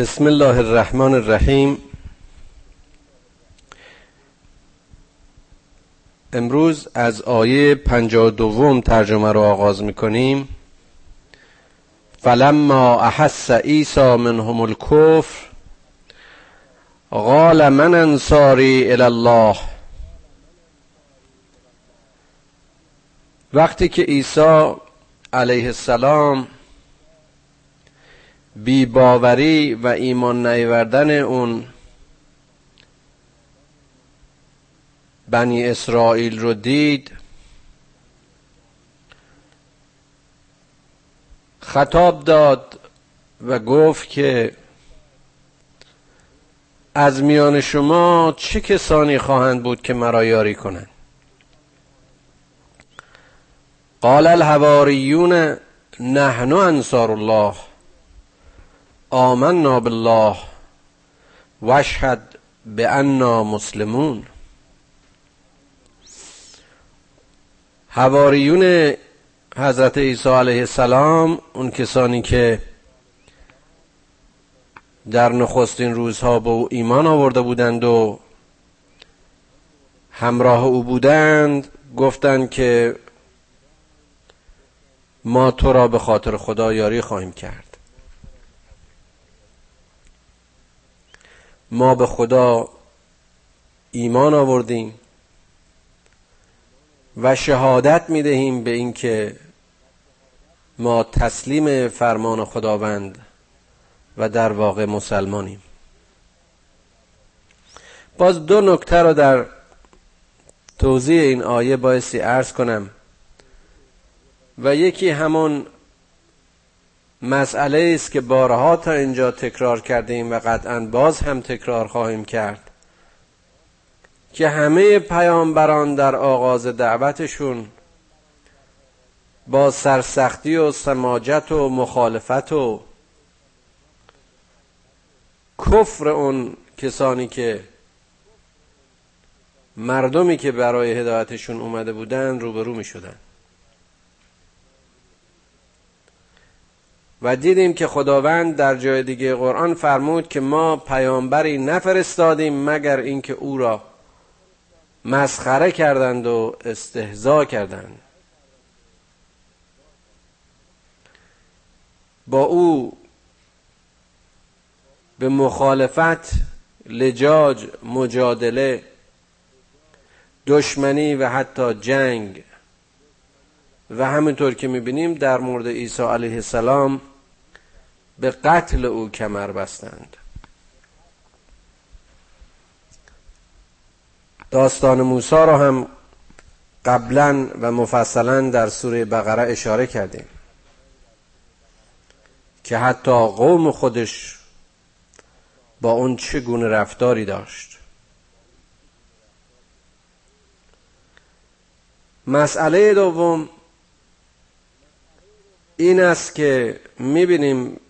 بسم الله الرحمن الرحیم. امروز از آیه پنجاه دوم ترجمه رو آغاز می‌کنیم. فلما احس عیسی منهم الکفر قال من انصاری الله. وقتی که عیسی علیه السلام بی باوری و ایمان نیوردن اون بنی اسرائیل رو دید. خطاب داد و گفت که از میان شما چه کسانی خواهند بود که مرا یاری کنند؟ قال الحواریون نحن انصار الله. آمنا بالله واشهد بأننا مسلمون. حواریون حضرت عیسی علیه السلام اون کسانی که در نخستین روزها به او ایمان آورده بودند و همراه او بودند گفتند که ما تو را به خاطر خدا یاری خواهیم کرد. ما به خدا ایمان آوردیم و شهادت می دهیم به اینکه ما تسلیم فرمان خداوند و در واقع مسلمانیم. باز دو نکته رو در توضیح این آیه بایستی عرض کنم و یکی همون مسئله است که بارها تا اینجا تکرار کردیم و قطعا باز هم تکرار خواهیم کرد که همه پیامبران در آغاز دعوتشون با سرسختی و سماجت و مخالفت و کفر اون کسانی که مردمی که برای هدایتشون اومده بودن روبرو می شدن و دیدیم که خداوند در جای دیگه قرآن فرمود که ما پیامبری نفرستادیم مگر اینکه او را مسخره کردند و استهزا کردند. با او به مخالفت لجاج مجادله دشمنی و حتی جنگ و همینطور که می‌بینیم در مورد عیسی علیه السلام به قتل او کمر بستند. داستان موسی را هم قبلا و مفصلا در سوره بقره اشاره کردیم که حتی قوم خودش با اون چگونه رفتاری داشت. مسئله دوم این است که می‌بینیم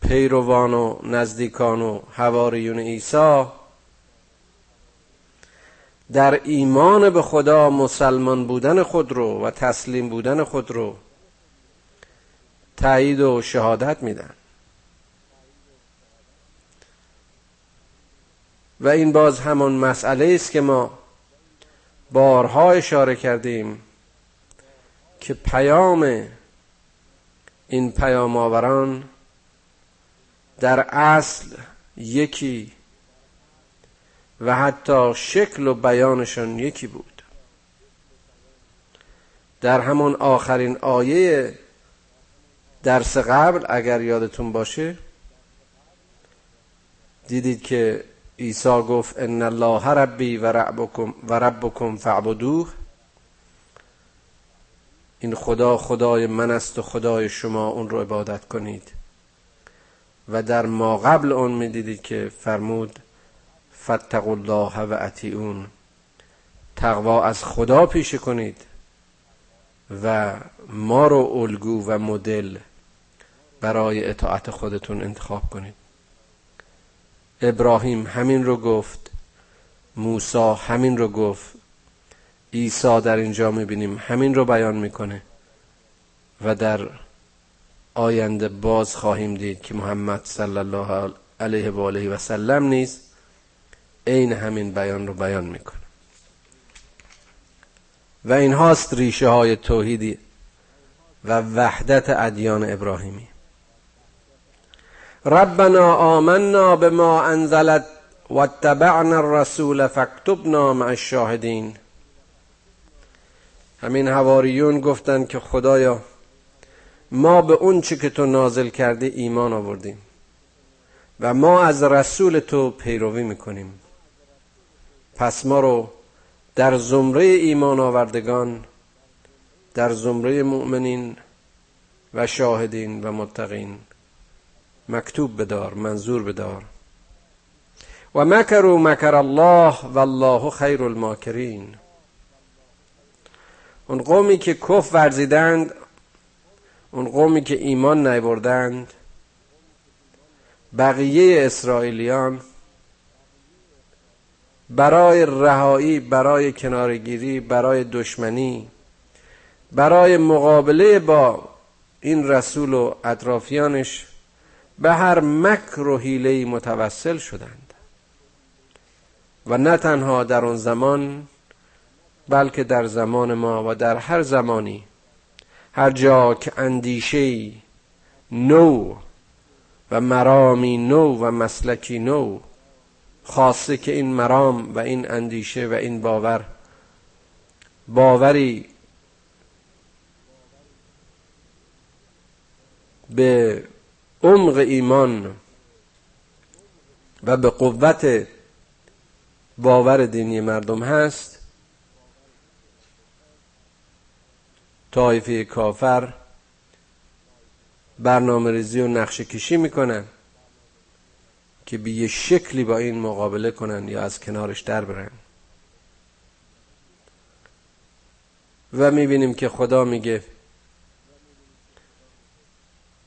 پیروان و نزدیکان و حواریون عیسی در ایمان به خدا مسلمان بودن خود رو و تسلیم بودن خود رو تایید و شهادت میدن. و این باز همون مسئله است که ما بارها اشاره کردیم که پیام این پیام آوران در اصل یکی و حتی شکل و بیانشان یکی بود. در همون آخرین آیه درس قبل اگر یادتون باشه دیدید که عیسی گفت ان الله ربی و ربکم و ربکم فعبدوه این خدا خدای من است و خدای شما اون رو عبادت کنید. و در ما قبل اون می‌دیدید که فرمود فتقوا الله و اطیعون. تقوا از خدا پیشه کنید و ما رو الگو و مدل برای اطاعت خودتون انتخاب کنید. ابراهیم همین رو گفت موسی همین رو گفت عیسی در اینجا می‌بینیم همین رو بیان می‌کنه و در آینده باز خواهیم دید که محمد صلی الله علیه و آله و سلم نیز عین همین بیان رو بیان می‌کنه. و این هاست ریشه های توحیدی و وحدت ادیان ابراهیمی. ربنا آمنا به ما انزلت و اتبعنا الرسول فاکتبنا مع الشاهدین. همین هواریون گفتند که خدایا ما به اون چی که تو نازل کرده ایمان آوردیم. و ما از رسول تو پیروی می‌کنیم. پس ما رو در زمره ایمان آوردگان در زمره مؤمنین و شاهدین و متقین مکتوب بدار منظور بدار. و مکروا مکر الله و الله خیر الماکرین. اون قومی که کف ورزیدند اون قومی که ایمان نیوردند بقیه اسرائیلیان برای رهایی برای کنارگیری برای دشمنی برای مقابله با این رسول و اطرافیانش به هر مکر و حیله متوسل شدند. و نه تنها در آن زمان بلکه در زمان ما و در هر زمانی هر جا که اندیشه نو و مرامی نو و مسلکی نو خاصه که این مرام و این اندیشه و این باور باوری به عمق ایمان و به قوت باور دینی مردم هست طایفه کافر برنامه ریزی و نقشه کشی می‌کنن که به یه شکلی با این مقابله کنن یا از کنارش در برن. و می‌بینیم که خدا میگه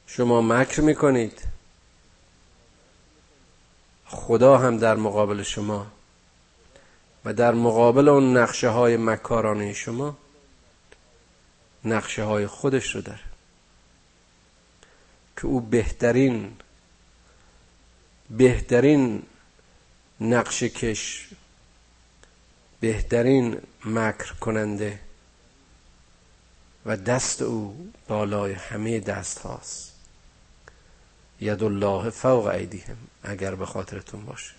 شما مکر می‌کنید. خدا هم در مقابل شما و در مقابل اون نقشه های مکارانه شما نقشه های خودش رو داره. که او بهترین بهترین نقش کش بهترین مکر کننده و دست او بالای همه دست هاست. ید الله فوق ایدیهم اگر به خاطرتون باشه.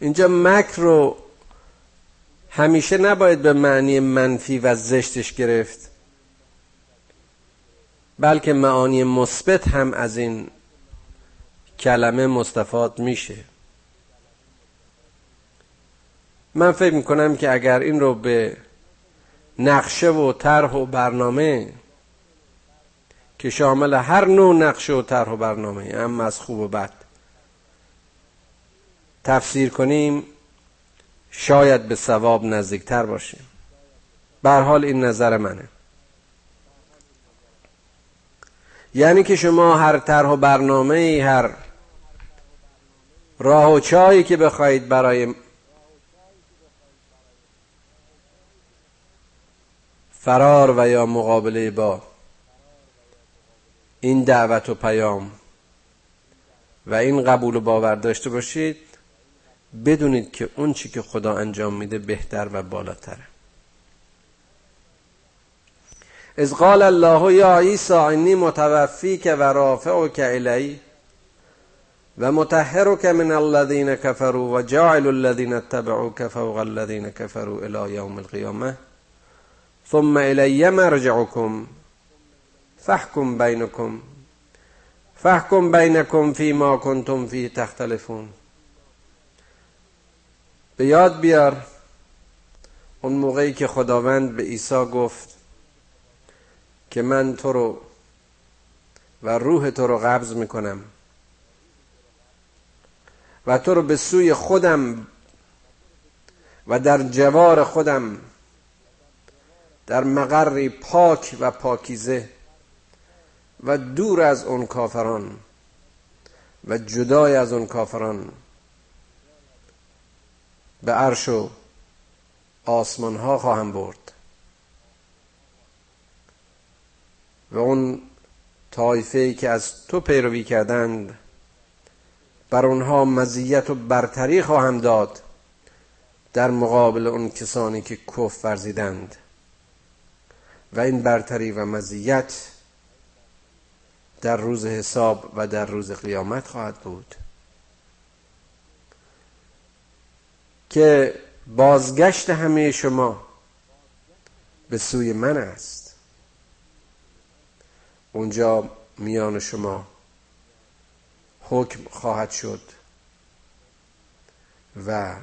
اینجا مکر رو همیشه نباید به معنی منفی و زشتش گرفت بلکه معانی مثبت هم از این کلمه مستفاد میشه. من فکر می‌کنم که اگر این رو به نقشه و طرح و برنامه که شامل هر نوع نقشه و طرح و برنامه هم از خوب و بد تفسیر کنیم شاید به ثواب نزدیکتر باشیم. به حال این نظر منه. یعنی که شما هر طرح و برنامه هر راه و چایی که بخواهید برای فرار و یا مقابله با این دعوت و پیام و این قبول و باور داشته باشید بدونید که اون چی که خدا انجام میده بهتر و بالاتره. از قال الله یا عیسی انی متوفیک و رافعک الی و متحرک من الذین کفروا و جاعل الذین اتبعوک فوق الذین کفروا الى یوم القیامه ثم الی مرجعکم فحکم بینکم فحکم بینکم فی ما کنتم فی تختلفون. به یاد بیار اون موقعی که خداوند به عیسی گفت که من تو رو و روح تو رو قبض می‌کنم و تو رو به سوی خودم و در جوار خودم در مقری پاک و پاکیزه و دور از اون کافران و جدای از اون کافران به عرش و آسمان ها خواهم برد. و اون طایفه ای که از تو پیروی کردند بر اونها مزیت و برتری خواهم داد در مقابل اون کسانی که کف ورزیدند. و این برتری و مزیت در روز حساب و در روز قیامت خواهد بود. که بازگشت همه شما به سوی من است. اونجا میان شما حکم خواهد شد و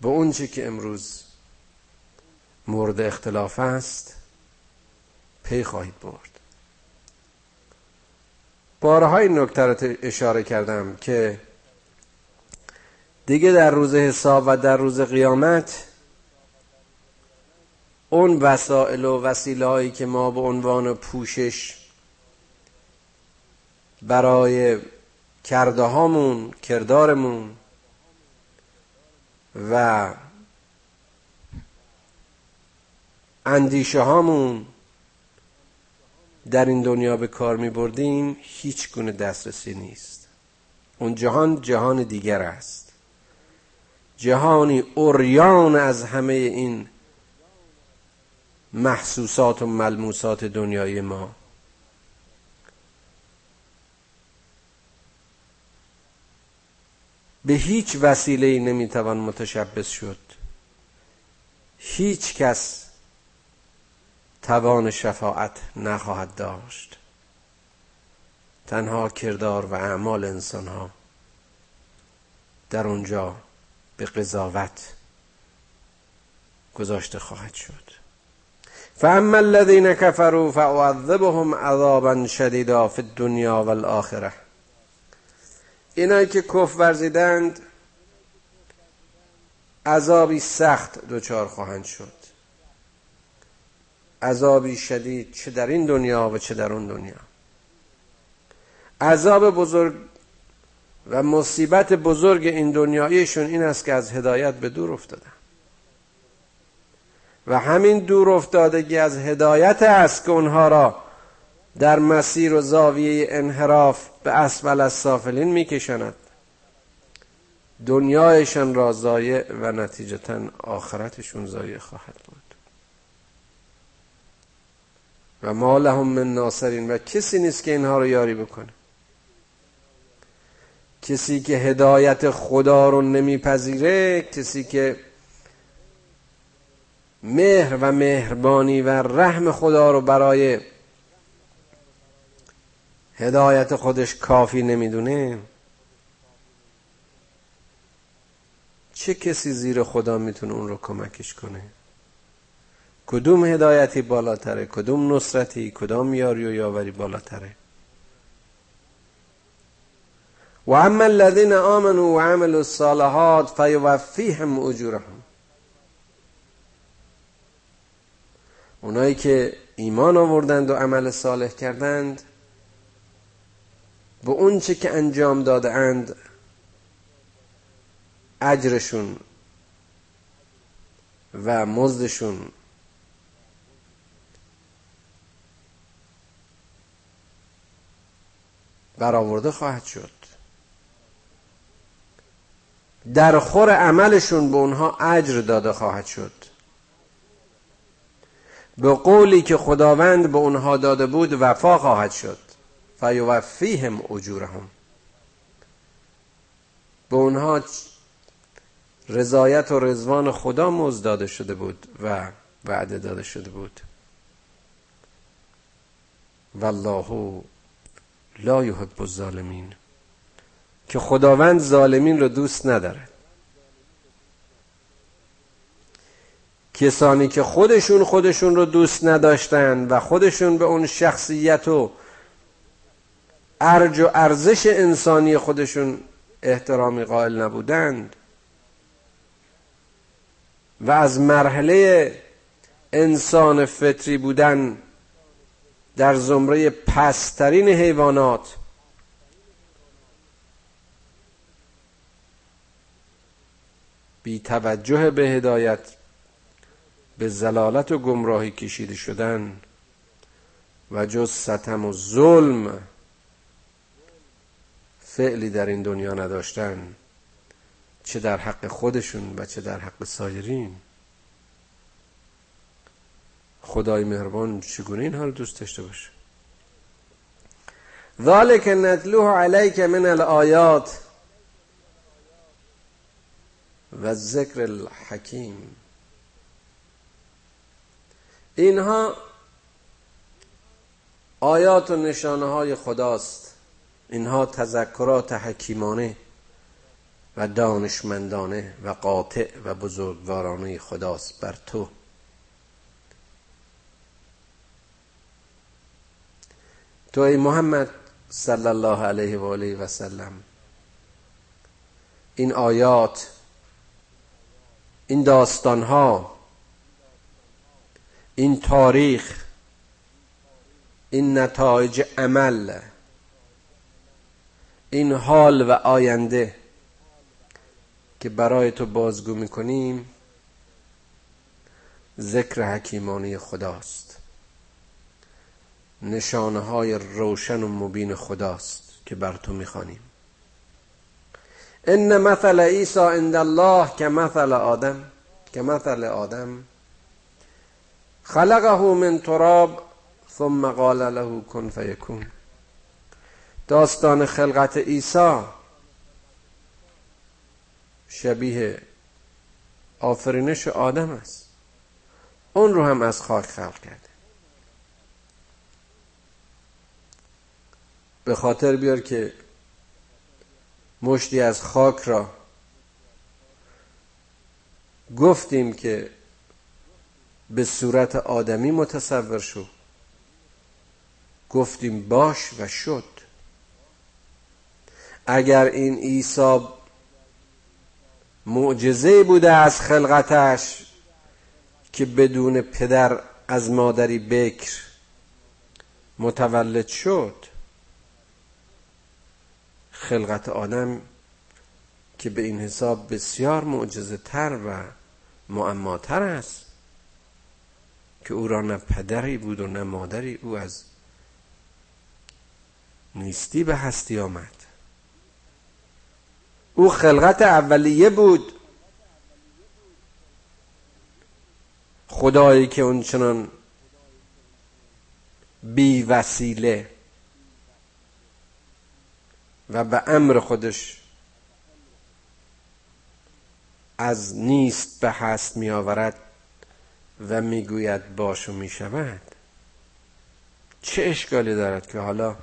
به اونچه که امروز مورد اختلاف است پی خواهید برد. بارها این نکته اشاره کردم که دیگه در روز حساب و در روز قیامت اون وسائل و وسیله هایی که ما به عنوان پوشش برای کرده هامون کردارمون و اندیشه هامون در این دنیا به کار می بردیم هیچ گونه دسترسی نیست. اون جهان جهان دیگر است. جهانی اوریان از همه این محسوسات و ملموسات دنیای ما. به هیچ وسیله نمی‌توان متشبس شد. هیچ کس توان شفاعت نخواهد داشت. تنها کردار و اعمال انسان ها در اونجا به قضاوت گذاشته خواهد شد. فاما الذين كفروا فاعذبهم عذابا شديدا في الدنيا والآخره اینایی که کف ورزیدند عذابی سخت دچار خواهند شد. عذابی شدید چه در این دنیا و چه در اون دنیا. عذاب بزرگ و مصیبت بزرگ این دنیایشون این است که از هدایت به دور افتادن. و همین دور افتادگی از هدایت است که اونها را در مسیر و زاویه انحراف به اسفل از سافلین میکشاند. دنیایشان را ضایع و نتیجتا آخرتشون ضایع خواهد بود. و ما لهم من ناصرین و کسی نیست که اینها رو یاری بکنه. کسی که هدایت خدا رو نمیپذیره کسی که مهر و مهربانی و رحم خدا رو برای هدایت خودش کافی نمی‌دونه چه کسی زیر خدا می‌تونه اون رو کمکش کنه؟ کدوم هدایتی بالاتره؟ کدوم نصرتی؟ کدام یاری و یاوری بالاتره؟ و اما الذين آمنوا وعملوا الصالحات فیوفیهم اجورهم اونایی که ایمان آوردند و عمل صالح کردند به اون چه که انجام داده اند اجرشون و مزدشون برآورده خواهد شد. در خور عملشون به اونها اجر داده خواهد شد. به قولی که خداوند به اونها داده بود وفا خواهد شد. فیوفیهم اجورهم. به اونها رضایت و رضوان خدا مزد داده شده بود و وعده داده شده بود. والله لا یحب الظالمین. که خداوند ظالمین رو دوست نداره. کسانی که خودشون خودشون رو دوست نداشتن و خودشون به اون شخصیت و ارج و ارزش انسانی خودشون احترامی قائل نبودند و از مرحله انسان فطری بودن در زمره پسترین حیوانات بی توجه به هدایت به زلالت و گمراهی کشیده شدن و جز ستم و ظلم فعلی در این دنیا نداشتن چه در حق خودشون و چه در حق سایرین. خدای مهربان چگونه این حال دوست داشته باشه؟ ذالک نتلوه علیک من الآیات. و ذکر الحکیم. اینها آیات و نشانه های خداست. اینها تذکرات حکیمانه و دانشمندانه و قاطع و بزرگوارانه خداست بر تو. تو ای محمد صلی الله علیه و آله و سلم این آیات این داستان ها این تاریخ این نتایج عمل این حال و آینده که برای تو بازگو می‌کنیم ذکر حکیمانی خداست. نشانه های روشن و مبین خداست که بر تو می‌خوانیم. ان مثل عیسی عند الله که مثل آدم که مثل آدم. خلقه من تراب ثم قال له کن فیکون داستان خلقت عیسی شبیه آفرینش آدم است. اون رو هم از خاک خلق کرده. به خاطر بیار که مشتی از خاک را گفتیم که به صورت آدمی متصور شو. گفتیم باش و شد. اگر این عیسی معجزه بوده از خلقتش که بدون پدر از مادری بکر متولد شد خلقت آدم که به این حساب بسیار معجزه تر و معماتر است که او را نه پدری بود و نه مادری او از نیستی به هستی آمد. او خلقت اولیه بود. خدایی که اون چنان بی وسیله و به امر خودش از نیست به هست می آورد و می‌گوید باش و می شود. چه اشکالی دارد که حالا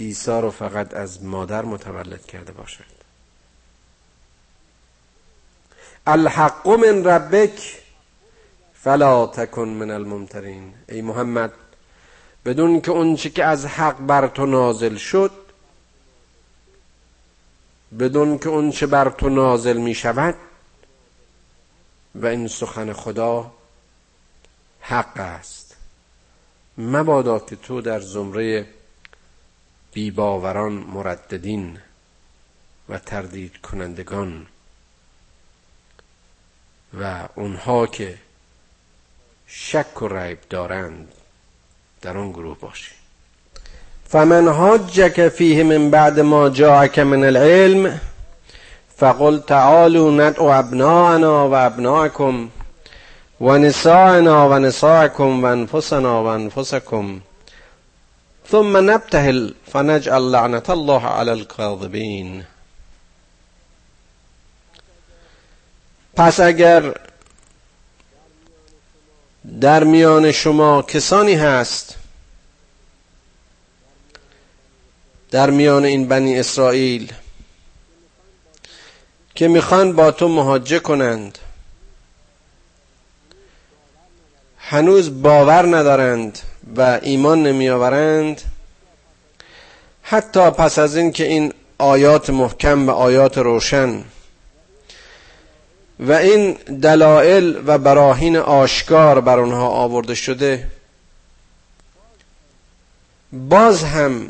عیسی رو فقط از مادر متولد کرده باشد؟ الحق من ربک فلا تکن من الممترین. ای محمد بدون که اون که از حق بر تو نازل شد بدون که اون چه بر تو نازل می شود و این سخن خدا حق است. مبادا که تو در زمره بیباوران مرددین و تردید کنندگان و اونها که شک و ریب دارند در آن گروه باشی. فمن حاجك فيه من بعد ما جاءك من العلم فقل تعالوا ندعو ابناءنا وابناءكم ونساءنا ونساءكم وانفسنا وانفسكم ثم نبتهل فنجعل لعنة الله على الكاذبين پس اگر در میان شما کسانی هست در میان این بنی اسرائیل که می‌خوان با تو مهاجه کنند. هنوز باور ندارند و ایمان نمیآورند. حتی پس از این که این آیات محکم و آیات روشن و این دلائل و براهین آشکار بر آنها آورده شده باز هم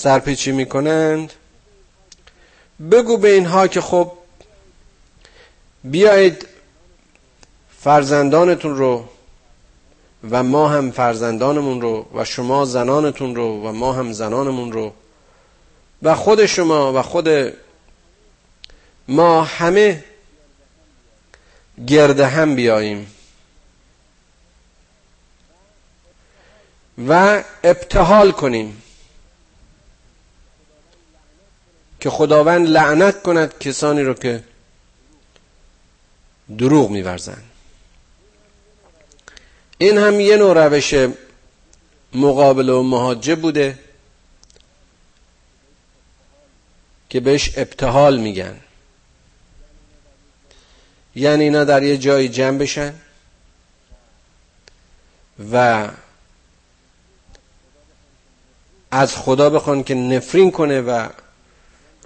سرپیچی می‌کنند. بگو به اینها که خب بیایید فرزندانتون رو و ما هم فرزندانمون رو و شما زنانتون رو و ما هم زنانمون رو و خود شما و خود ما همه گرده هم بیاییم. و ابتحال کنیم. که خداوند لعنت کند کسانی رو که دروغ میورزند این هم یه نوع روش مقابل و مهاجه بوده که بهش ابتحال میگن. یعنی اینا در یه جایی جمع بشن و از خدا بخوان که نفرین کنه و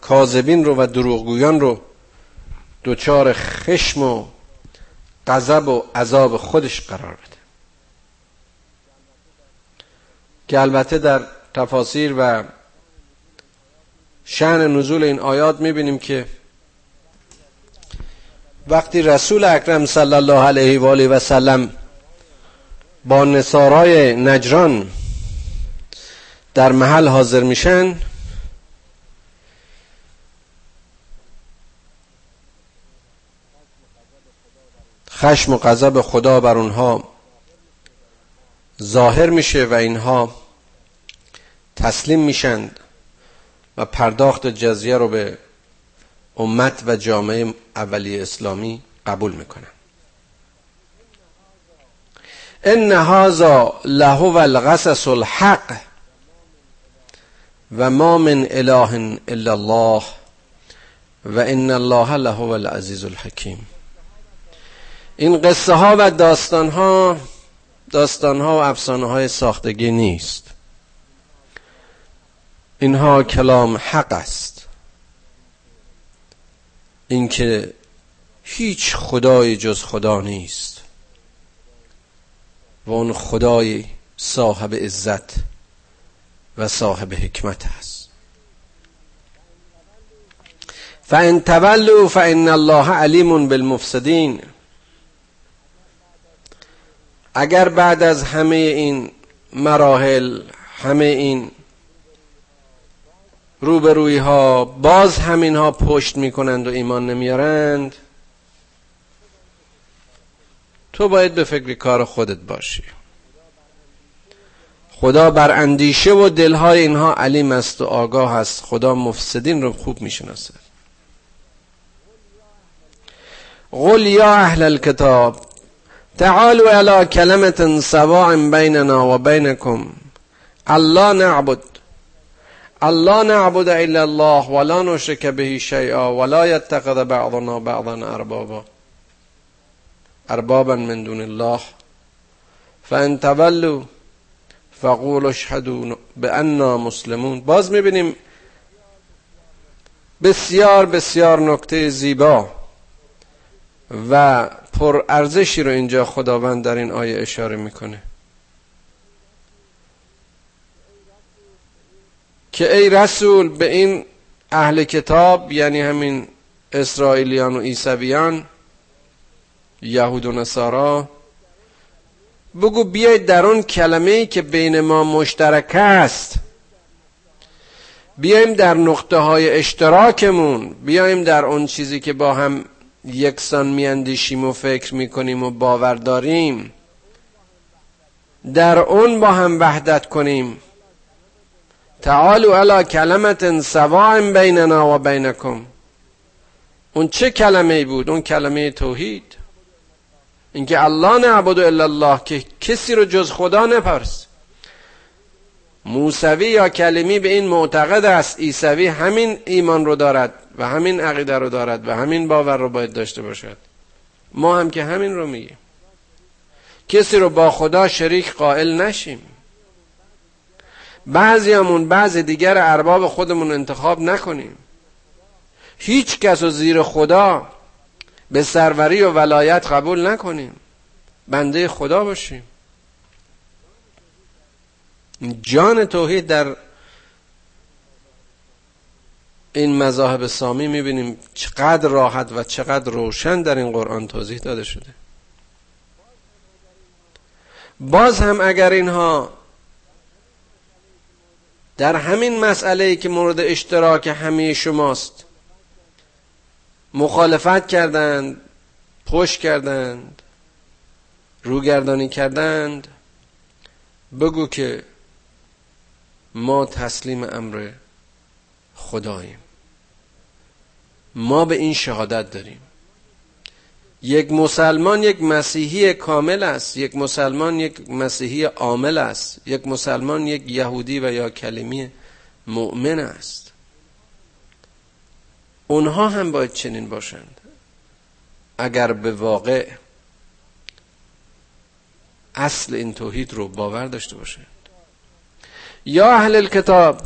کاذبین رو و دروغگویان رو دوچار خشم و غضب و عذاب خودش قرار بده. که البته در تفاسیر و شعن نزول این آیات می‌بینیم که وقتی رسول اکرم صلی الله علیه و آله و سلم با نصارای نجران در محل حاضر میشن خشم و غضب خدا بر اونها ظاهر میشه و اینها تسلیم میشند و پرداخت جزیه رو به امت و جامعه اولی اسلامی قبول می‌کنن ان هذا لهو القصص الحق و ما من اله الا الله و ان الله لهو العزیز الحکیم. این قصه ها و داستان ها داستان ها و افسانه های ساختگی نیست. اینها کلام حق است. اینکه هیچ خدای جز خدا نیست و اون خدای صاحب عزت و صاحب حکمت است. فان تولوا فان الله علیم بالمفسدین اگر بعد از همه این مراحل همه این روبروی ها باز همین ها پشت می‌کنند و ایمان نمیارند تو باید به فکر کار خودت باشی. خدا بر اندیشه و دلهای اینها علیم است و آگاه است. خدا مفسدین رو خوب می‌شناسه قل یا اهل الكتاب تعالوا الى كلمة سواء بيننا وبينكم. الله نعبد. الله نعبد الا الله ولا نشرك به شيئا ولا يتخذ بعضنا بعضا اربابا اربابا من دون الله. فان تولوا فقولوا اشهدوا باننا مسلمون. باز می‌بینیم بسیار بسیار نکته زیبا. و پر ارزشی رو اینجا خداوند در این آیه اشاره می‌کنه. که ای رسول به این اهل کتاب یعنی همین اسرائیلیان و عیسویان یهود و نصارا بگو بیاید در اون کلمه ای که بین ما مشترک است. بیایم در نقطه های اشتراکمون بیایم در اون چیزی که با هم یکسان میاندیشیم و فکر می‌کنیم و باور داریم. در اون با هم وحدت کنیم. تعالوا علی کلمت سواء بیننا و بینکم. اون چه کلمه بود؟ اون کلمه توحید. اینکه الله نعبد الا الله که کسی رو جز خدا نپرس. موسوی یا کلمی به این معتقد است عیسوی همین ایمان رو دارد و همین عقیده رو دارد و همین باور رو باید داشته باشد. ما هم که همین رو میگیم. کسی رو با خدا شریک قائل نشیم. بعضیامون بعض دیگر ارباب خودمون انتخاب نکنیم. هیچ کس و زیر خدا به سروری و ولایت قبول نکنیم. بنده خدا باشیم. جان توحید در این مذاهب سامی می‌بینیم چقدر راحت و چقدر روشن در این قرآن توضیح داده شده. باز هم اگر اینها در همین مسئله که مورد اشتراک همه شماست مخالفت کردند پشت کردند روگردانی کردند بگو که ما تسلیم امر خداییم. ما به این شهادت داریم. یک مسلمان یک مسیحی کامل است یک مسلمان یک مسیحی عامل است یک مسلمان یک یهودی و یا کلمی مؤمن است. اونها هم باید چنین باشند. اگر به واقع اصل این توحید رو باور داشته باشند. یا اهل الكتاب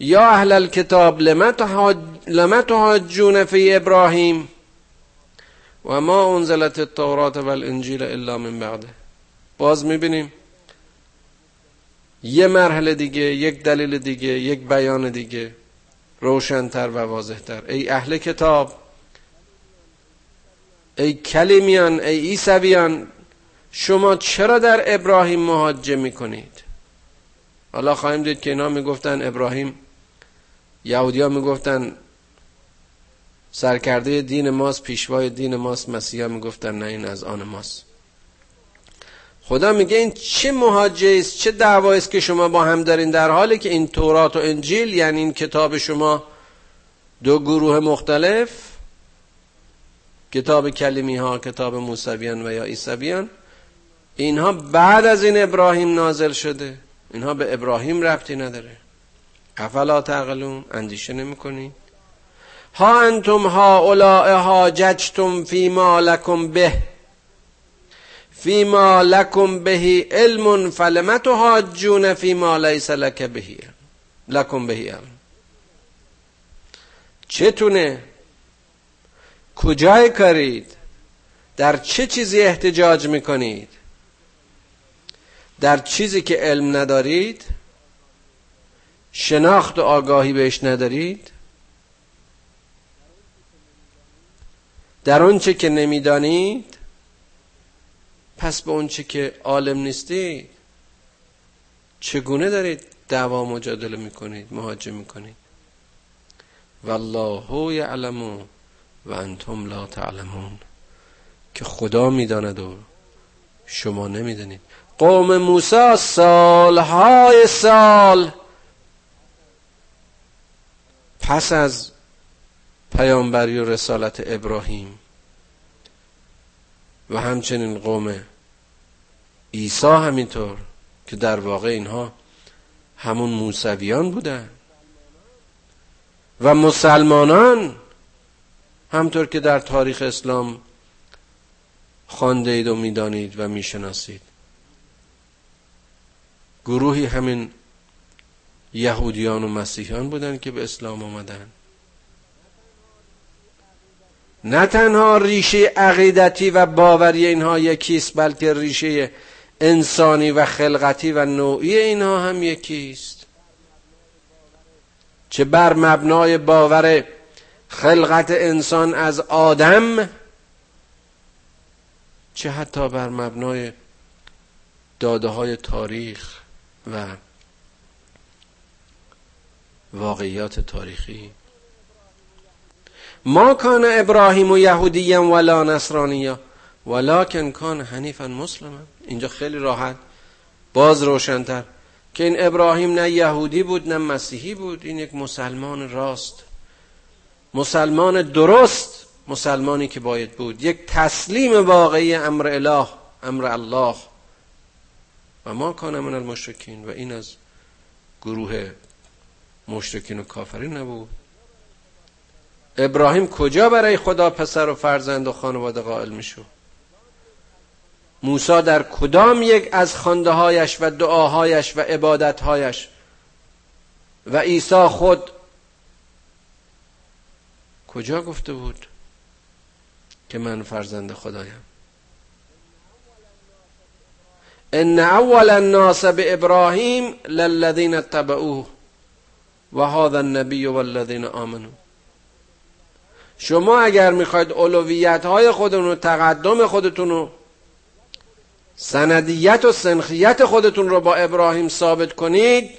یا اهل الكتاب لما تحاجون فی ابراهیم؟ و ما انزلت التورات و الانجیل الا من بعده. باز می‌بینیم یه مرحله دیگه یک دلیل دیگه یک بیان دیگه روشنتر و واضحتر. ای اهل کتاب ای کلیمیان ای ایسویان شما چرا در ابراهیم مهاجه می‌کنید؟ حالا خواهیم دید که اینا می‌گفتن ابراهیم یهودی ها می‌گفتن سرکرده دین ماست پیشوای دین ماست مسیحا می‌گفتن نه این از آن ماست. خدا میگه این چه مهاجه است چه دعوایی است که شما با هم دارین در حالی که این تورات و انجیل یعنی این کتاب شما دو گروه مختلف کتاب کلمی ها کتاب موسویان و یا عیسویان اینها بعد از این ابراهیم نازل شده. اینها به ابراهیم ربطی نداره. افلا تعقلون؟ اندیشه نمی ها انتم ها حاججتم فی ما لکم به. فی ما لکم بهی علم فلم تحاجون فی ما لیس لک بهی لکم بهی علم. چتونه؟ کجای کارید؟ در چه چیزی احتجاج می‌کنید؟ در چیزی که علم ندارید شناخت و آگاهی بهش ندارید در آنچه که نمی‌دانید پس به اونچه که عالم نیستید چگونه دارید دعوا مجادله می‌کنید مهاجم می‌کنید؟ والله یعلم و انتم لا تعلمون. که خدا می‌داند و شما نمی‌دانید. قوم موسی سالهای سال. پس از پیامبری و رسالت ابراهیم و همچنین قوم عیسی همینطور که در واقع اینها همون موسویان بودن و مسلمانان همطور که در تاریخ اسلام خانده اید و می‌دانید و می‌شناسید. گروهی همین یهودیان و مسیحیان بودند که به اسلام آمدن. نه تنها ریشه عقیدتی و باوری اینها یکیست بلکه ریشه انسانی و خلقتی و نوعی اینها هم یکیست. چه بر مبنای باور خلقت انسان از آدم چه حتی بر مبنای داده های تاریخ. و واقعیات تاریخی. ما کان ابراهیم و یهودی ولا نصرانیا ولکن کان حنیفا مسلما. اینجا خیلی راحت باز روشنتر. که این ابراهیم نه یهودی بود نه مسیحی بود این یک مسلمان راست. مسلمان درست مسلمانی که باید بود. یک تسلیم واقعی امر اله امر الله. و ما کان من المشرکین و این از گروه مشرکین و کافرین نبود. ابراهیم کجا برای خدا پسر و فرزند و خانواده قائل میشو موسی در کدام یک از خانده هایش و دعاهایش و عبادتهایش و عیسی خود کجا گفته بود که من فرزند خدایم؟ ان اول الناس به ابراهیم للذین اتبعوه و هذا النبی والذین آمنوا. شما اگر می‌خواید اولویت های خودتون و تقدم خودتون رو سندیت و سنخیت خودتون رو با ابراهیم ثابت کنید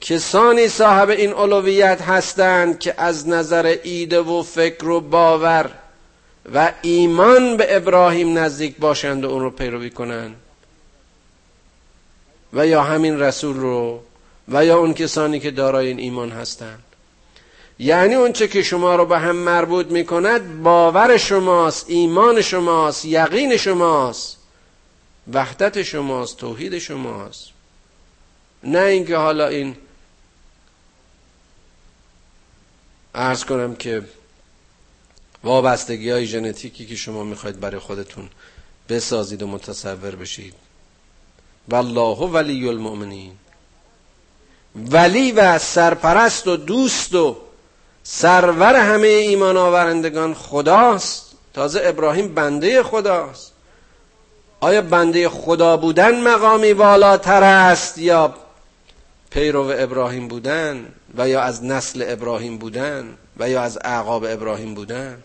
کسانی صاحب این علویت هستند که از نظر ایده و فکر و باور و ایمان به ابراهیم نزدیک باشند و اون رو پیروی کنند. و یا همین رسول رو و یا اون کسانی که دارای این ایمان هستند یعنی اونچه که شما رو به هم مربوط می کند باور شماست ایمان شماست یقین شماست وحدت شماست توحید شماست. نه اینکه حالا این ارز کنم که وابستگی های ژنتیکی که شما می‌خواید برای خودتون بسازید و متصور بشید. والله ولی المؤمنین. ولی و سرپرست و دوست و سرور همه ایمان آورندگان خداست. تازه ابراهیم بنده خداست. آیا بنده خدا بودن مقامی بالاتر است یا پیرو ابراهیم بودن و یا از نسل ابراهیم بودن و یا از اعقاب ابراهیم بودن؟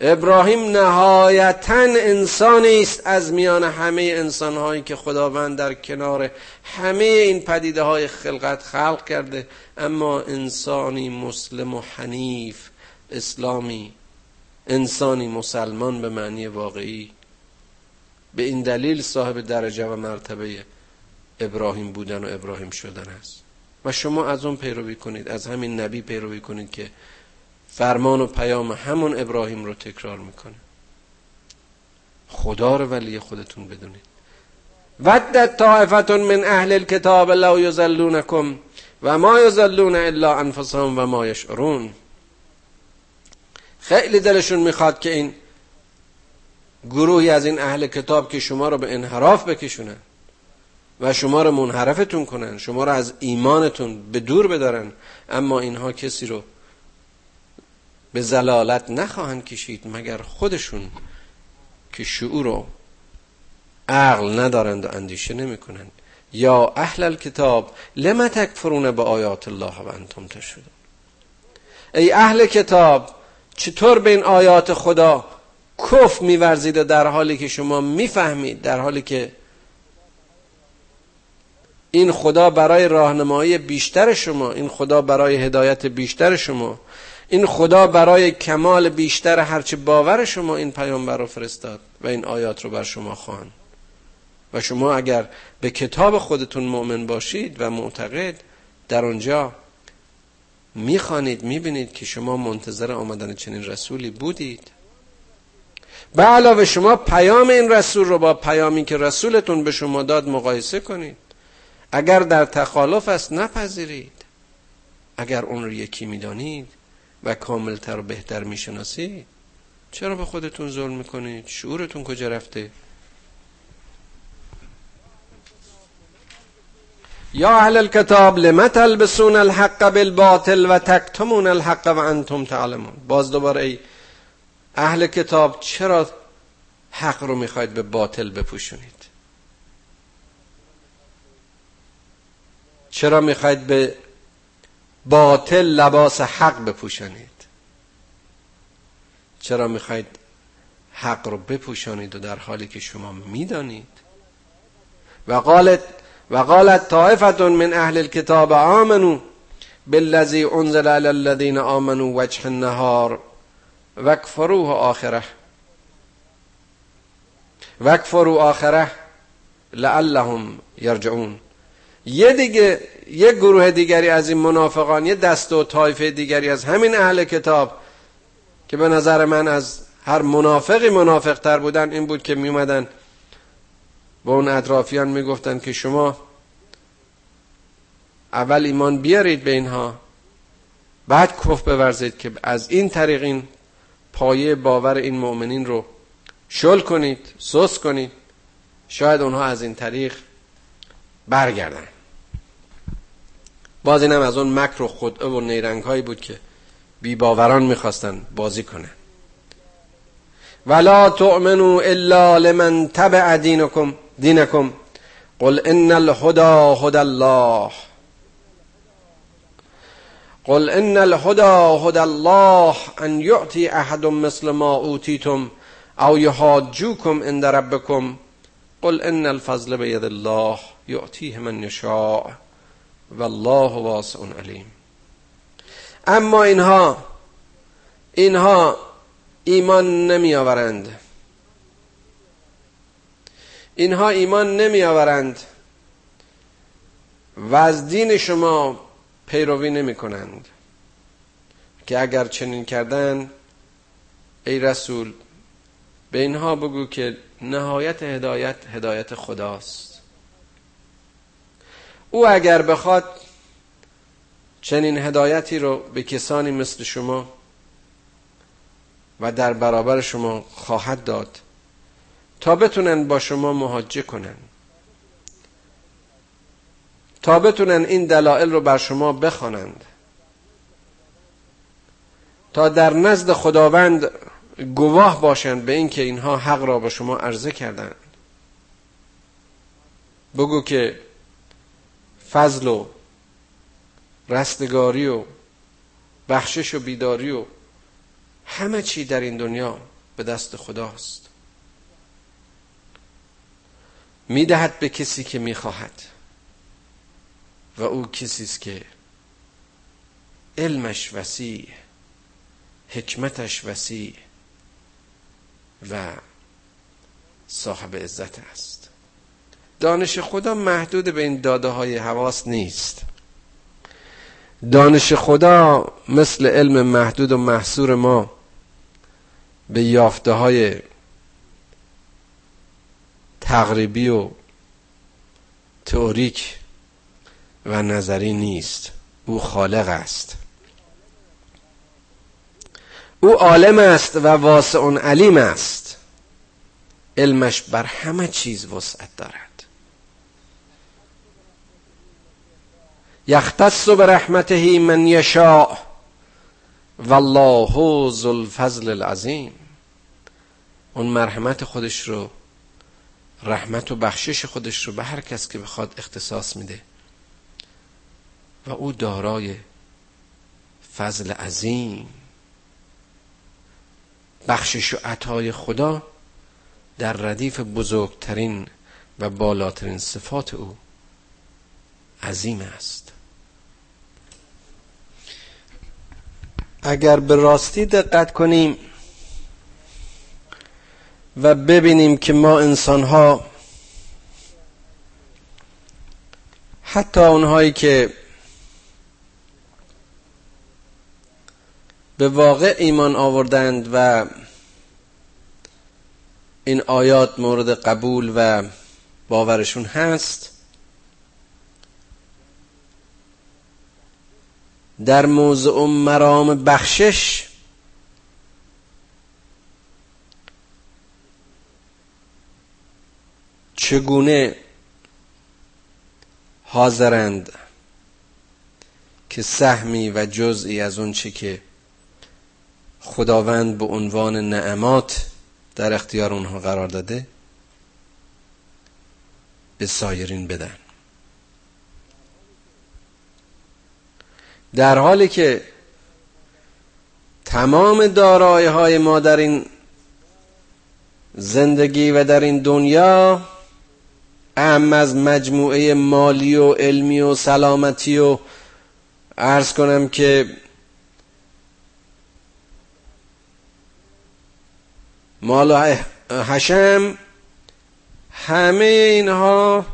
ابراهیم نهایتا انسانی است از میان همه انسانهایی که خداوند در کنار همه این پدیده های خلقت خلق کرده. اما انسانی مسلم و حنیف اسلامی انسانی مسلمان به معنی واقعی. به این دلیل صاحب درجه و مرتبه ابراهیم بودن و ابراهیم شدن است. و شما از اون پیروی کنید از همین نبی پیروی کنید که فرمان و پیام همون ابراهیم رو تکرار می‌کنه. خدا رو ولی خودتون بدونید. ودت طائفتون من اهل الكتاب لو یزلونکم و ما یزلون الا انفسهم و ما یشعرون. خیلی دلشون می‌خواد که این گروهی از این اهل کتاب که شما رو به انحراف بکشونن و شما رو منحرفتون کنن شما رو از ایمانتون به دور بدارن اما اینها کسی رو به زلالت نخواهند کشید مگر خودشون که شعور و عقل ندارند و اندیشه نمی‌کنند. یا اهل الکتاب لم تکفرون به آیات الله و انتم تشهدون؟ ای اهل کتاب چطور به این آیات خدا کف میورزید و در حالی که شما می‌فهمید در حالی که این خدا برای راهنمایی بیشتر شما این خدا برای هدایت بیشتر شما این خدا برای کمال بیشتر هرچه باور شما این پیامبر رو فرستاد و این آیات رو بر شما خوان و شما اگر به کتاب خودتون مؤمن باشید و معتقد در آنجا می‌خوانید می‌بینید که شما منتظر آمدن چنین رسولی بودید. به علاوه شما پیام این رسول رو با پیامی که رسولتون به شما داد مقایسه کنید. اگر در تخالف است نپذیرید. اگر اون رو یکی می‌دانید و کاملتر و بهتر می‌شناسید چرا به خودتون ظلم می‌کنید؟ شعورتون کجا رفته؟ یا اهل الكتاب لم تلبسون الحق بالباطل و تکتمون الحق و انتم تعلمون. باز دوباره ای اهل کتاب چرا حق رو می‌خواید به باطل بپوشونید؟ چرا می‌خواید به باطل لباس حق بپوشانید. چرا می‌خواید حق رو بپوشانید و در حالی که شما می‌دانید؟ و قالت و قالت طائفه من اهل الكتاب آمنوا بالذي انزل على الذين آمنوا وجه النهار وکفروه آخره. وکفروا آخره لعلهم یرجعون. یه دیگه یه گروه دیگری از این منافقان یه دست و طایفه دیگری از همین اهل کتاب که به نظر من از هر منافقی منافق تر بودن این بود که می اومدن اون اطرافیان می‌گفتن که شما اول ایمان بیارید به اینها بعد کف بورزید که از این طریق این پایه باور این مؤمنین رو شل کنید سوس کنید شاید اونها از این طریق برگردن. باز اینم از اون مکر و خدعه و نیرنگ هایی بود که بی باوران می‌خواستن بازی کنن. ولا تؤمنوا الا لمن تبع دینکم دینکم قل ان الهدى هدى الله. قل ان الهدى هدى الله ان يعطي احد مثل ما اوتيتم او يحاجوكم عند ربكم. قل ان الفضل بید الله. یعطیه من یشاء والله واسع علیم اما اینها اینها ایمان نمی آورند اینها ایمان نمی آورند و از دین شما پیروی نمی کنند که اگر چنین کردن ای رسول به اینها بگو که نهایت هدایت هدایت خداست. او اگر بخواد چنین هدایتی رو به کسانی مثل شما و در برابر شما خواهد داد تا بتونن با شما مهاجه کنن. تا بتونن این دلایل رو بر شما بخوانند. تا در نزد خداوند گواه باشند به اینکه اینها حق را به شما عرضه کردند. بگو که فضل و رستگاری و بخشش و بیداری و همه چی در این دنیا به دست خداست. می‌دهد به کسی که می‌خواهد و او کسی است که علمش وسیع حکمتش وسیع و صاحب عزت است. دانش خدا محدود به این داده های حواس نیست. دانش خدا مثل علم محدود و محصور ما به یافته های تقریبی و تئوریک و نظری نیست. او خالق است. او عالم است و واسع علیم است. علمش بر همه چیز وسعت دارد. یختص برحمته من یشاء والله ذو الفضل العظیم. اون مرحمت خودش رو رحمت و بخشش خودش رو به هر کس که بخواد اختصاص میده. و او دارای فضل عظیم. بخشش و عطای خدا در ردیف بزرگترین و بالاترین صفات او عظیم است. اگر به راستی دقت کنیم و ببینیم که ما انسان ها حتی اونهایی که به واقع ایمان آوردند و این آیات مورد قبول و باورشون هست در موضع مرام بخشش چگونه حاضرند که سهمی و جزئی از اون چی که خداوند به عنوان نعمات در اختیار اونها قرار داده به سایرین بدن. در حالی که تمام دارایی های ما در این زندگی و در این دنیا اهم از مجموعه مالی و علمی و سلامتی و عرض کنم که مال و حشم همه اینها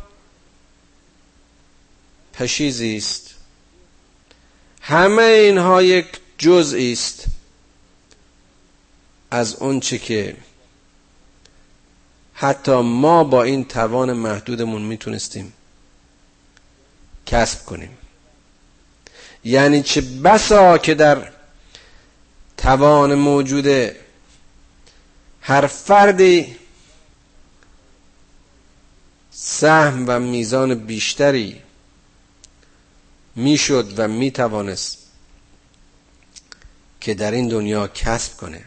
پشیزی است. همه اینها یک جزئی است از اونچه که حتی ما با این توان محدودمون می‌تونستیم کسب کنیم. یعنی چه بسا که در توان موجوده هر فردی سهم و میزان بیشتری می‌شد و می‌توانست که در این دنیا کسب کنه.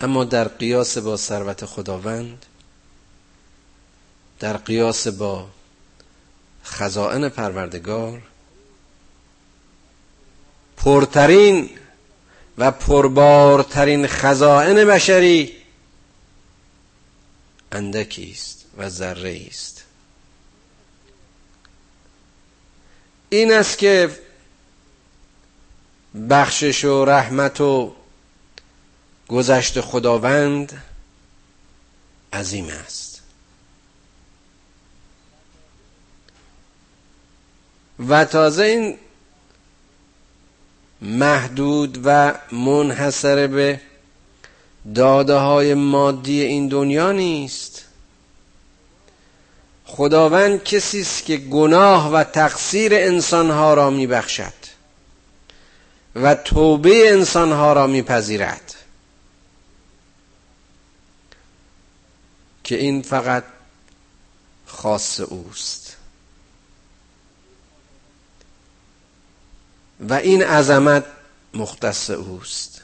اما در قیاس با ثروت خداوند در قیاس با خزائن پروردگار پرترین و پربارترین خزائن بشری اندکی است و ذره است. این است که بخشش و رحمت و گذشت خداوند عظیم است. و تازه این محدود و منحصر به داده های مادی این دنیا نیست. خداوند کسی است که گناه و تقصیر انسانها را میبخشد و توبه انسانها را میپذیرد. که این فقط خاص اوست. و این عظمت مختص اوست.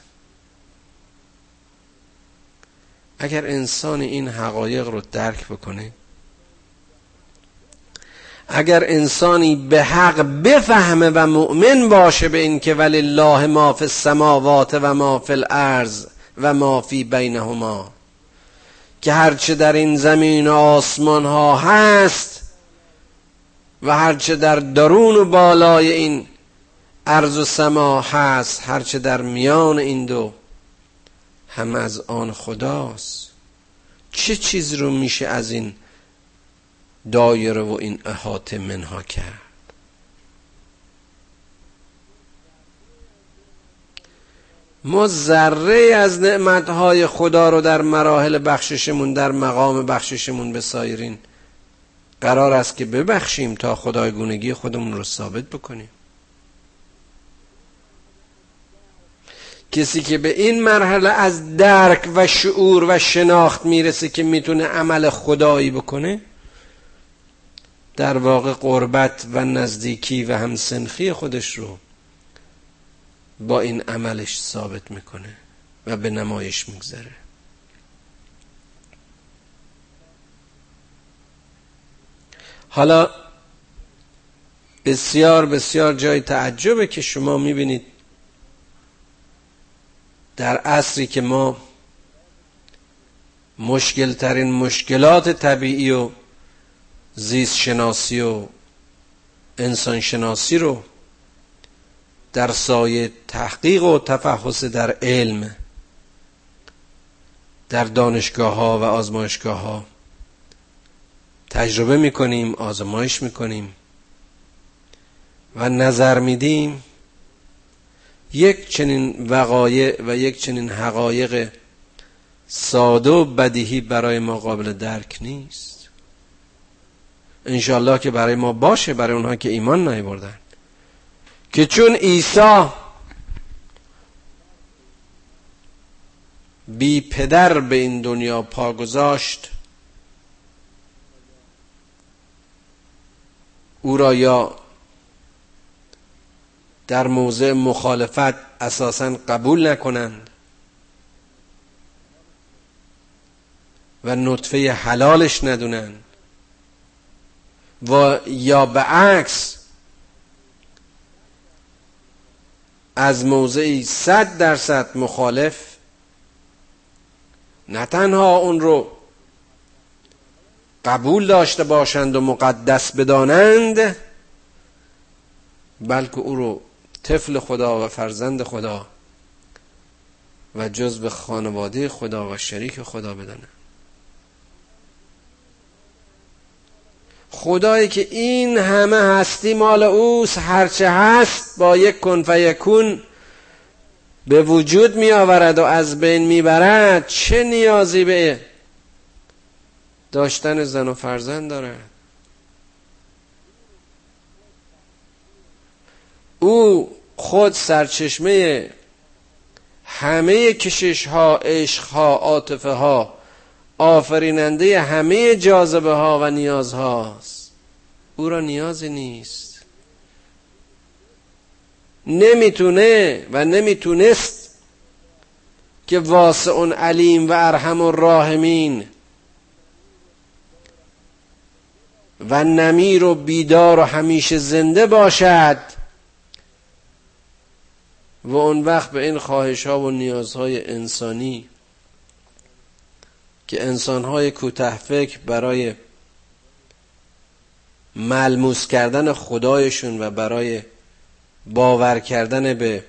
اگر انسان این حقایق رو درک بکنه اگر انسانی به حق بفهمه و مؤمن باشه به این که ولی الله ما فی السماوات و ما فی الارض و ما فی بینهما که هرچه در این زمین و آسمان ها هست و هرچه در درون و بالای این ارز و سما هست هرچه در میان این دو هم از آن خداست. چه چیز رو میشه از این دایره و این احاطه منها کرد. ما ذره از نعمتهای خدا رو در مراحل بخششمون در مقام بخششمون به سایرین قرار است که ببخشیم تا خدای گونگی خودمون رو ثابت بکنیم. کسی که به این مرحله از درک و شعور و شناخت می‌رسه که می‌تونه عمل خدایی بکنه در واقع قربت و نزدیکی و همسنخی خودش رو با این عملش ثابت می‌کنه و به نمایش میگذره. حالا بسیار بسیار جای تعجبه که شما می‌بینید در عصری که ما مشکل ترین مشکلات طبیعی و زیست شناسی و انسان شناسی رو در سایه تحقیق و تفحص در علم در دانشگاه ها و آزمایشگاه ها تجربه می‌کنیم آزمایش می‌کنیم و نظر میدیم یک چنین وقایع و یک چنین حقایق ساده و بدیهی برای ما قابل درک نیست. انشالله که برای ما باشه برای اونها که ایمان بردن که چون عیسی بی پدر به این دنیا پا گذاشت او را یا در موضع مخالفت اساسا قبول نکنند و نطفه حلالش ندونند. و یا به عکس از موضعی صد درصد مخالف نه تنها اون رو قبول داشته باشند و مقدس بدانند بلکه او رو طفل خدا و فرزند خدا و جزء خانواده خدا و شریک خدا بدانند. خدایی که این همه هستی مال اوست هرچه هست با یک کن فیکون به وجود می آورد و از بین می برد چه نیازی به داشتن زن و فرزند دارد؟ او خود سرچشمه همه کشش ها عشق ها عاطفه ها آفریننده همه جاذبه ها و نیاز هاست. او را نیازی نیست. نمی‌تونه و نمی‌تونست که واسع علیم و ارحم الراحمین و نمیر و بیدار و همیشه زنده باشد و اون وقت به این خواهش ها و نیازهای انسانی که انسانهای کوته فکر برای ملموس کردن خدایشون و برای باور کردن به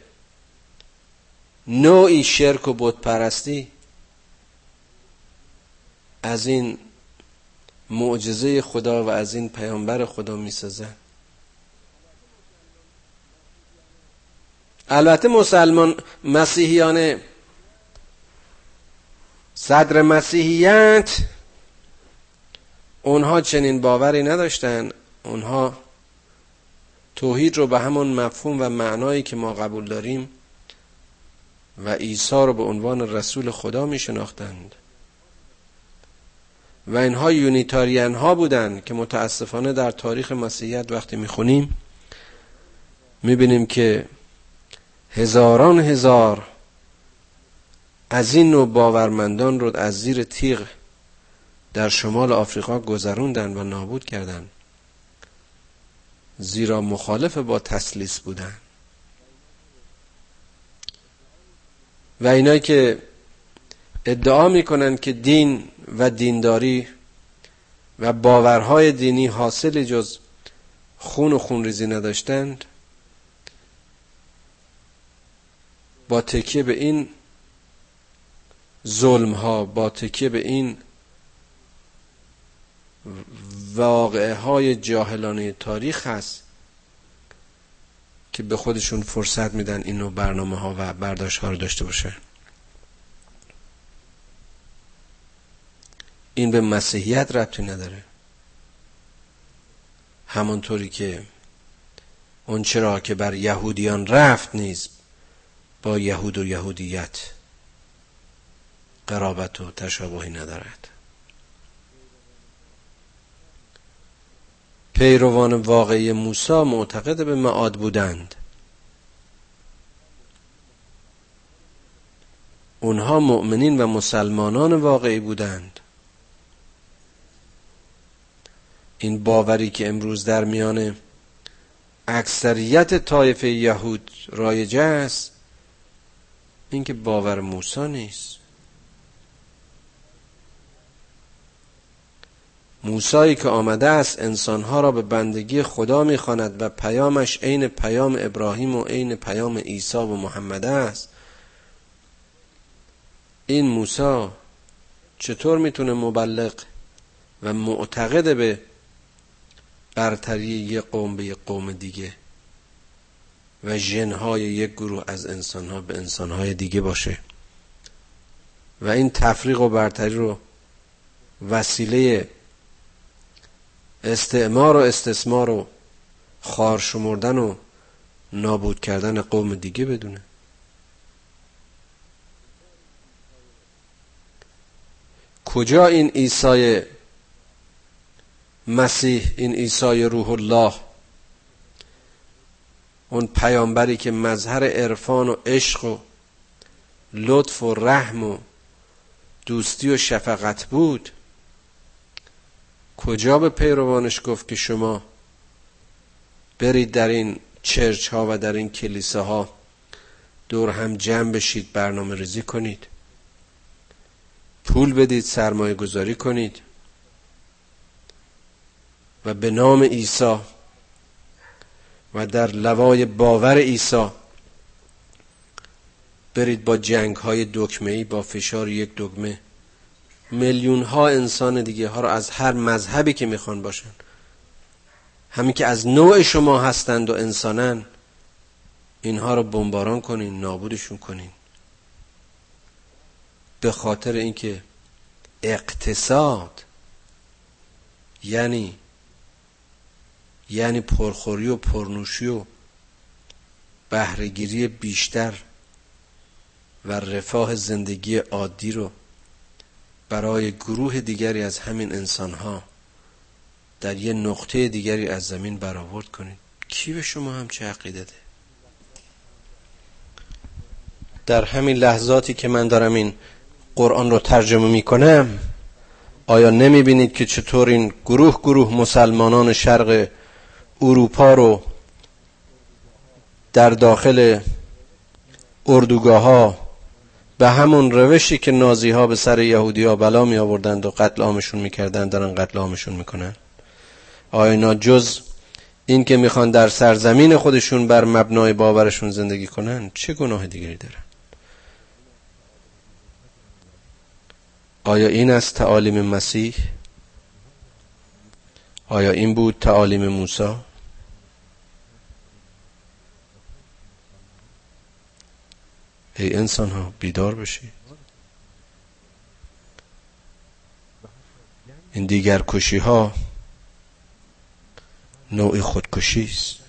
نوعی شرک و بتپرستی از این معجزه خدا و از این پیامبر خدا می‌سازن. البته مسلمان مسیحیان صدر مسیحیت. اونها چنین باوری نداشتن. اونها توحید رو به همون مفهوم و معنایی که ما قبول داریم و عیسی رو به عنوان رسول خدا می شناختند و اینها یونیتاریان ها بودند که متاسفانه در تاریخ مسیحیت وقتی می خونیم می بینیم که هزاران هزار از این نوع باورمندان رو از زیر تیغ در شمال آفریقا گذروندن و نابود کردند زیرا مخالف با تسلیس بودن. و اینایی که ادعا می‌کنند که دین و دینداری و باورهای دینی حاصل جز خون و خونریزی نداشتند با تکیه به این ظلم ها با تکیه به این واقعه های جاهلانه تاریخ هست که به خودشون فرصت میدن اینو برنامه ها و برداشت ها رو داشته باشه. این به مسیحیت ربطی نداره. همانطوری که اون چرا که بر یهودیان رفت نیز با یهود و یهودیت. قرابت و تشابهی ندارد. پیروان واقعی موسی معتقد به معاد بودند. اونها مؤمنین و مسلمانان واقعی بودند. این باوری که امروز در میان اکثریت طایفه یهود رایج است اینکه باور موسی نیست. موسایی که آمده است انسانها را به بندگی خدا می‌خواند و پیامش عین پیام ابراهیم و عین پیام عیسی و محمد است. این موسی چطور می‌تونه مبلغ و معتقد به برتری یک قوم به یک قوم دیگه و ژنهای یک گروه از انسانها به انسانهای دیگه باشه؟ و این تفریق و برتری رو وسیله استعمار و استثمار و خار شمردن و نابود کردن قوم دیگه بدونه. کجا این عیسی مسیح این عیسی روح الله؟ اون پیامبری که مظهر عرفان و عشق و لطف و رحم و دوستی و شفقت بود. کجا به پیروانش گفت که شما برید در این چرچ ها و در این کلیسه ها دور هم جمع بشید برنامه ریزی کنید. پول بدید سرمایه گذاری کنید. و به نام عیسی و در لوای باور عیسی برید با جنگ های دکمه ای با فشار یک دکمه میلیون ها انسان دیگه ها رو از هر مذهبی که می‌خوان باشن. همین که از نوع شما هستند و انسانن اینها رو بمباران کنین نابودشون کنین. به خاطر اینکه اقتصاد یعنی یعنی پرخوری و پرنوشی و بهرهگیری بیشتر و رفاه زندگی عادی رو برای گروه دیگری از همین انسان ها در یه نقطه دیگری از زمین برآورد کنید. کی به شما هم چه عقیده ده؟ در همین لحظاتی که من دارم این قرآن رو ترجمه می کنم آیا نمی بینید که چطور این گروه گروه مسلمانان شرق اروپا رو در داخل اردوگاه ها به همون روشی که نازی ها به سر یهودی ها بلا می آوردند و قتل عامشون می‌کردند دارن قتل عامشون می‌کنن. آیا اینا جز این که می‌خوان در سرزمین خودشون بر مبنای باورشون زندگی کنن چه گناه دیگری دارن؟ آیا این است تعالیم مسیح؟ آیا این بود تعالیم موسی؟ ای انسان ها بیدار بشید این دیگر کشی ها نوع خودکشی است.